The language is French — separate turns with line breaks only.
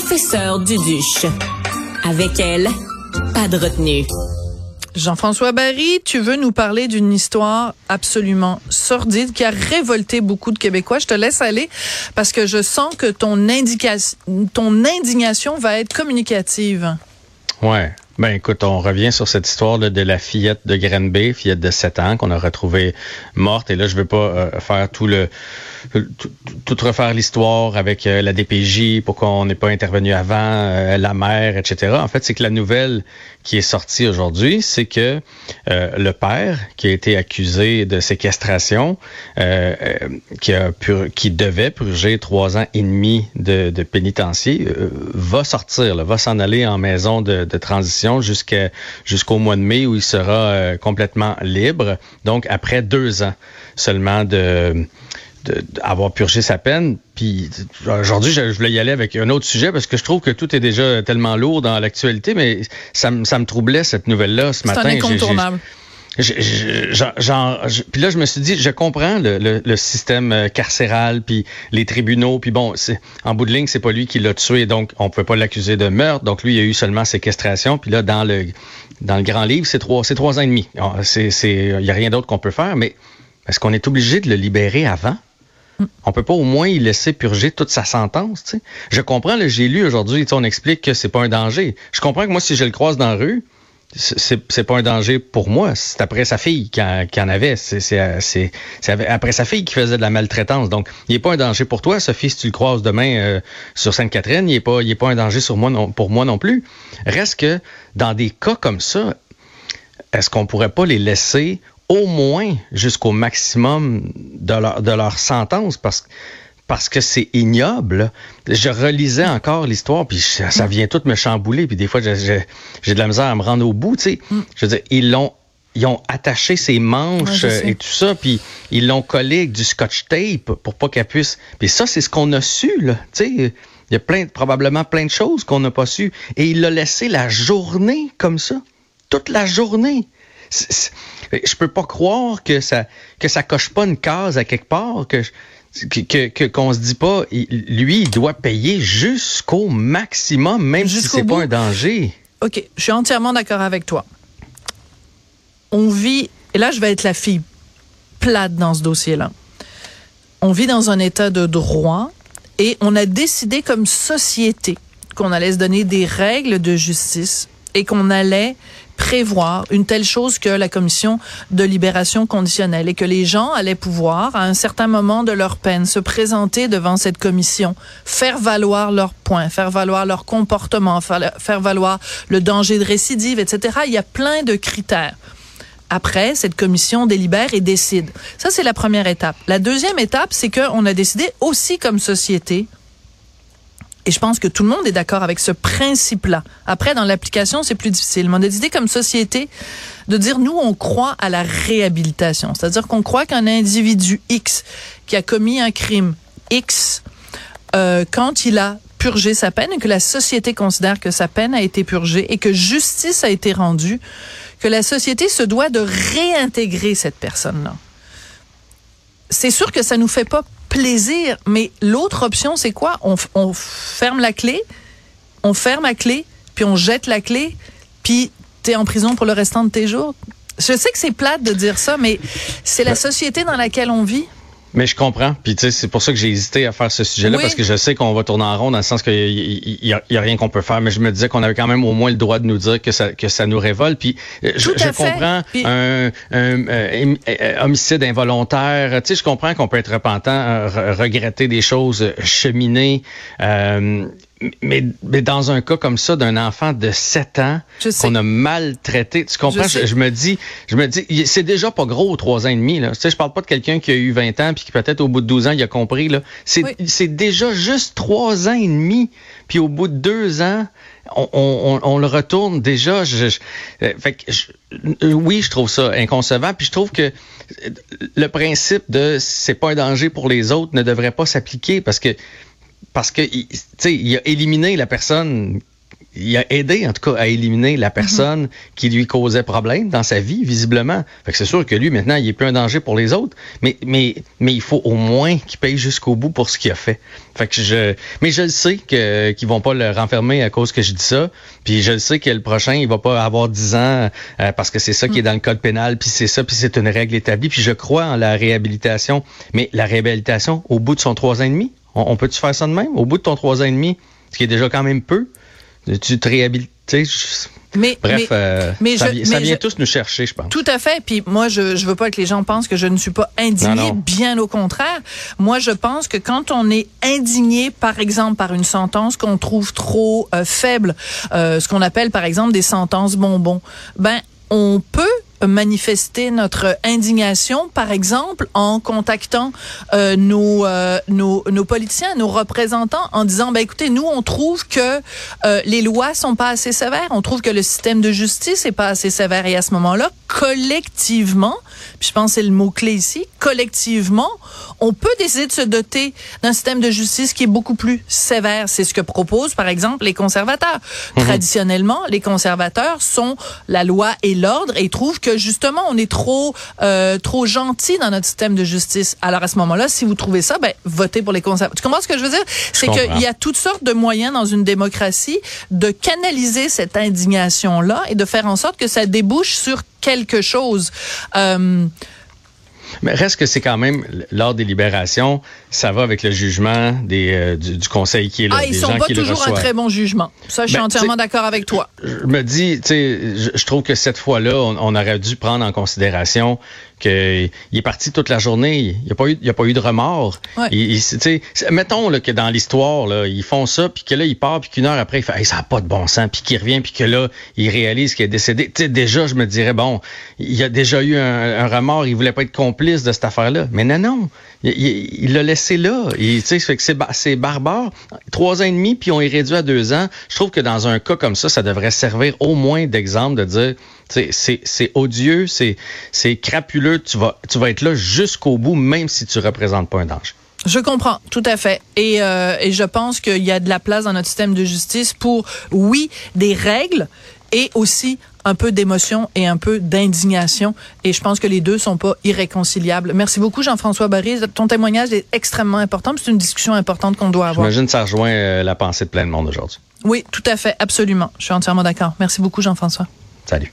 professeur Duduche. Avec elle, pas de retenue.
Jean-François Barry, tu veux nous parler d'une histoire absolument sordide qui a révolté beaucoup de Québécois. Je te laisse aller parce que je sens que ton, indication, ton indignation va être communicative.
Ouais. Ben écoute, on revient sur cette histoire de la fillette de Granby, fillette de 7 ans qu'on a retrouvée morte. Et là, je veux pas euh, faire tout le tout, refaire l'histoire avec euh, la DPJ, pourquoi on n'est pas intervenu avant, euh, la mère, etc. En fait, c'est que la nouvelle qui est sortie aujourd'hui, c'est que le père qui a été accusé de séquestration, qui, a qui devait purger trois ans et demi de, de pénitencier, va sortir, va s'en aller en maison de transition jusqu'au mois de mai où il sera complètement libre. Donc après deux ans seulement de d'avoir purgé sa peine. Puis aujourd'hui, je, voulais y aller avec un autre sujet parce que je trouve que tout est déjà tellement lourd dans l'actualité, mais ça, ça me troublait cette nouvelle-là ce matin.
C'est incontournable.
Puis là, je me suis dit, je comprends le, système euh, carcéral, puis les tribunaux, puis bon, en bout de ligne, c'est pas lui qui l'a tué, donc on peut pas l'accuser de meurtre. Donc lui, il y a eu seulement séquestration. Puis là, dans le dans le grand livre, c'est trois, trois ans et demi. C'est, il y a rien d'autre qu'on peut faire. Mais est-ce qu'on est obligé de le libérer avant? On peut pas au moins y laisser purger toute sa sentence. sais. Je comprends, j'ai lu aujourd'hui, on explique que c'est pas un danger. Je comprends que moi, si je le croise dans la rue, c'est pas un danger pour moi. C'est après sa fille qui en, avait. C'est après sa fille qui faisait de la maltraitance. Donc, il n'est pas un danger pour toi, Sophie, si tu le croises demain euh, sur Sainte-Catherine. Il n'est pas, il est pas un danger sur moi non, pour moi non plus. Reste que dans des cas comme ça, est-ce qu'on pourrait pas les laisser au moins jusqu'au maximum de leur, de leur sentence? Parce parce que c'est ignoble. Je relisais encore l'histoire, puis ça, vient tout me chambouler, puis des fois, j'ai de la misère à me rendre au bout, tu sais. Mm. Je veux dire, ils l'ont ils ont attaché ses manches et tout ça, puis ils l'ont collé avec du scotch tape pour pas qu'elle puisse. Puis ça, c'est ce qu'on a su, là, tu sais. Il y a plein, probablement plein de choses qu'on n'a pas su. Et il l'a laissé la journée comme ça. Toute la journée. Je peux pas croire que ça que ça coche pas une case à quelque part que que qu'on se dit pas lui il doit payer jusqu'au maximum même si c'est pas un danger.
OK, je suis entièrement d'accord avec toi. On vit et là je vais être la fille plate dans ce dossier-là. On vit dans un état de droit et on a décidé comme société qu'on allait se donner des règles de justice et qu'on allait prévoir une telle chose que la commission de libération conditionnelle et que les gens allaient pouvoir, à un certain moment de leur peine, se présenter devant cette commission, faire valoir leurs points, faire valoir leur comportement, faire valoir le danger de récidive, etc. Il y a plein de critères. Après, cette commission délibère et décide. Ça, c'est la première étape. La deuxième étape, c'est qu'on a décidé aussi comme société et je pense que tout le monde est d'accord avec ce principe-là. Après, dans l'application, c'est plus difficile. Mais on a décidé comme société de dire, nous, on croit à la réhabilitation. C'est-à-dire qu'on croit qu'un individu X qui a commis un crime X, euh, quand il a purgé sa peine et que la société considère que sa peine a été purgée et que justice a été rendue, que la société se doit de réintégrer cette personne-là. C'est sûr que ça nous fait pas plaisir. Mais l'autre option, c'est quoi? On, on, ferme la clé, on ferme la clé, puis on jette la clé, puis tu es en prison pour le restant de tes jours. Je sais que c'est plate de dire ça, mais c'est la société dans laquelle on vit.
Mais je comprends. Puis tu sais, c'est pour ça que j'ai hésité à faire ce sujet-là parce que je sais qu'on va tourner en rond dans le sens qu'il y, a, rien qu'on peut faire. Mais je me disais qu'on avait quand même au moins le droit de nous dire que ça que ça nous révolte. Puis euh, je, comprends un, euh, homicide involontaire. Tu sais, je comprends qu'on peut être repentant, regretter des choses, cheminer. Euh, mais, mais, dans un cas comme ça d'un enfant de 7 ans qu'on a maltraité, tu comprends? Je, me dis, je me dis, c'est déjà pas gros trois ans et demi. Là. Tu sais, je parle pas de quelqu'un qui a eu 20 ans puis qui peut-être au bout de 12 ans il a compris. Là. C'est, déjà juste trois ans et demi. Puis au bout de deux ans, on, on, on le retourne déjà. Je, euh, fait que euh, oui, je trouve ça inconcevable. Puis je trouve que le principe de c'est pas un danger pour les autres ne devrait pas s'appliquer parce que parce que il a éliminé la personne il a aidé, en tout cas, à éliminer la personne qui lui causait problème dans sa vie, visiblement. Fait que c'est sûr que lui, maintenant, il est plus un danger pour les autres, mais, mais, mais il faut au moins qu'il paye jusqu'au bout pour ce qu'il a fait. Fait que je, mais je le sais que, qu'ils vont pas le renfermer à cause que je dis ça, puis je le sais que le prochain, il va pas avoir 10 ans, euh, parce que c'est ça qui est dans le code pénal, puis c'est ça, puis c'est une règle établie, puis je crois en la réhabilitation, mais la réhabilitation au bout de son trois ans et demi, on, on peut-tu faire ça de même? Au bout de ton trois ans et demi, ce qui est déjà quand même peu, tu te réhabilites.
Mais,
Bref,
mais,
euh,
mais
ça,
je-
vi- ça
mais
vient
je-
tous nous chercher, je pense.
Tout à fait. Puis moi, je je veux pas que les gens pensent que je ne suis pas indignée.
Non, non.
Bien au contraire. Moi, je pense que quand on est indigné, par exemple, par une sentence qu'on trouve trop euh, faible, euh, ce qu'on appelle, par exemple, des sentences bonbons, ben on peut manifester notre indignation, par exemple, en contactant euh, nos, euh, nos nos politiciens, nos représentants, en disant, ben écoutez, nous on trouve que euh, les lois sont pas assez sévères, on trouve que le système de justice est pas assez sévère, et à ce moment-là, collectivement, puis je pense que c'est le mot clé ici, collectivement, on peut décider de se doter d'un système de justice qui est beaucoup plus sévère. C'est ce que proposent, par exemple, les conservateurs. Traditionnellement, les conservateurs sont la loi et l'ordre et trouvent que justement, on est trop euh, trop gentil dans notre système de justice. Alors à ce moment-là, si vous trouvez ça, ben votez pour les conservateurs. Tu comprends ce que je veux dire? C'est qu'il y a toutes sortes de moyens dans une démocratie de canaliser cette indignation là et de faire en sorte que ça débouche sur quelque chose. Euh,
Mais reste que c'est quand même, lors des libérations, ça va avec le jugement des, euh, du, du conseil qui est là.
ah, ils
des
sont
gens
pas
qui
toujours un très bon jugement. Ça, je suis
Ben,
entièrement d'accord avec toi.
je me dis, tu sais, je, je trouve que cette fois-là, on, on aurait dû prendre en considération qu'il est parti toute la journée, il n'y a, pas eu- il y a pas eu de remords.
Ouais.
Il- il- mettons là, que dans l'histoire, là, ils font ça, puis que là, il part, puis qu'une heure après, il fait hey, ça n'a pas de bon sens, puis qu'il revient, puis que là, il réalise qu'il est décédé. Tu sais, déjà, je me dirais, bon, il y a déjà eu un, un remords, il voulait pas être complice de cette affaire-là. Mais non, non, il- l'a laissé là. Il- Tu sais, fait que c'est ba- c'est barbare. Trois ans et demi, puis on est réduit à deux ans. Je trouve que dans un cas comme ça, ça devrait servir au moins d'exemple de dire, c'est odieux, c'est c'est crapuleux, tu vas, tu vas être là jusqu'au bout, même si tu représentes pas un danger.
Je comprends, tout à fait. Et, euh, et je pense qu'il y a de la place dans notre système de justice pour, oui, des règles et aussi un peu d'émotion et un peu d'indignation. Et je pense que les deux sont pas irréconciliables. Merci beaucoup, Jean-François Barry. Ton témoignage est extrêmement important. C'est une discussion importante qu'on doit avoir.
J'imagine que ça rejoint euh, la pensée de plein de monde aujourd'hui.
Oui, tout à fait, absolument. Je suis entièrement d'accord. Merci beaucoup, Jean-François.
Salut.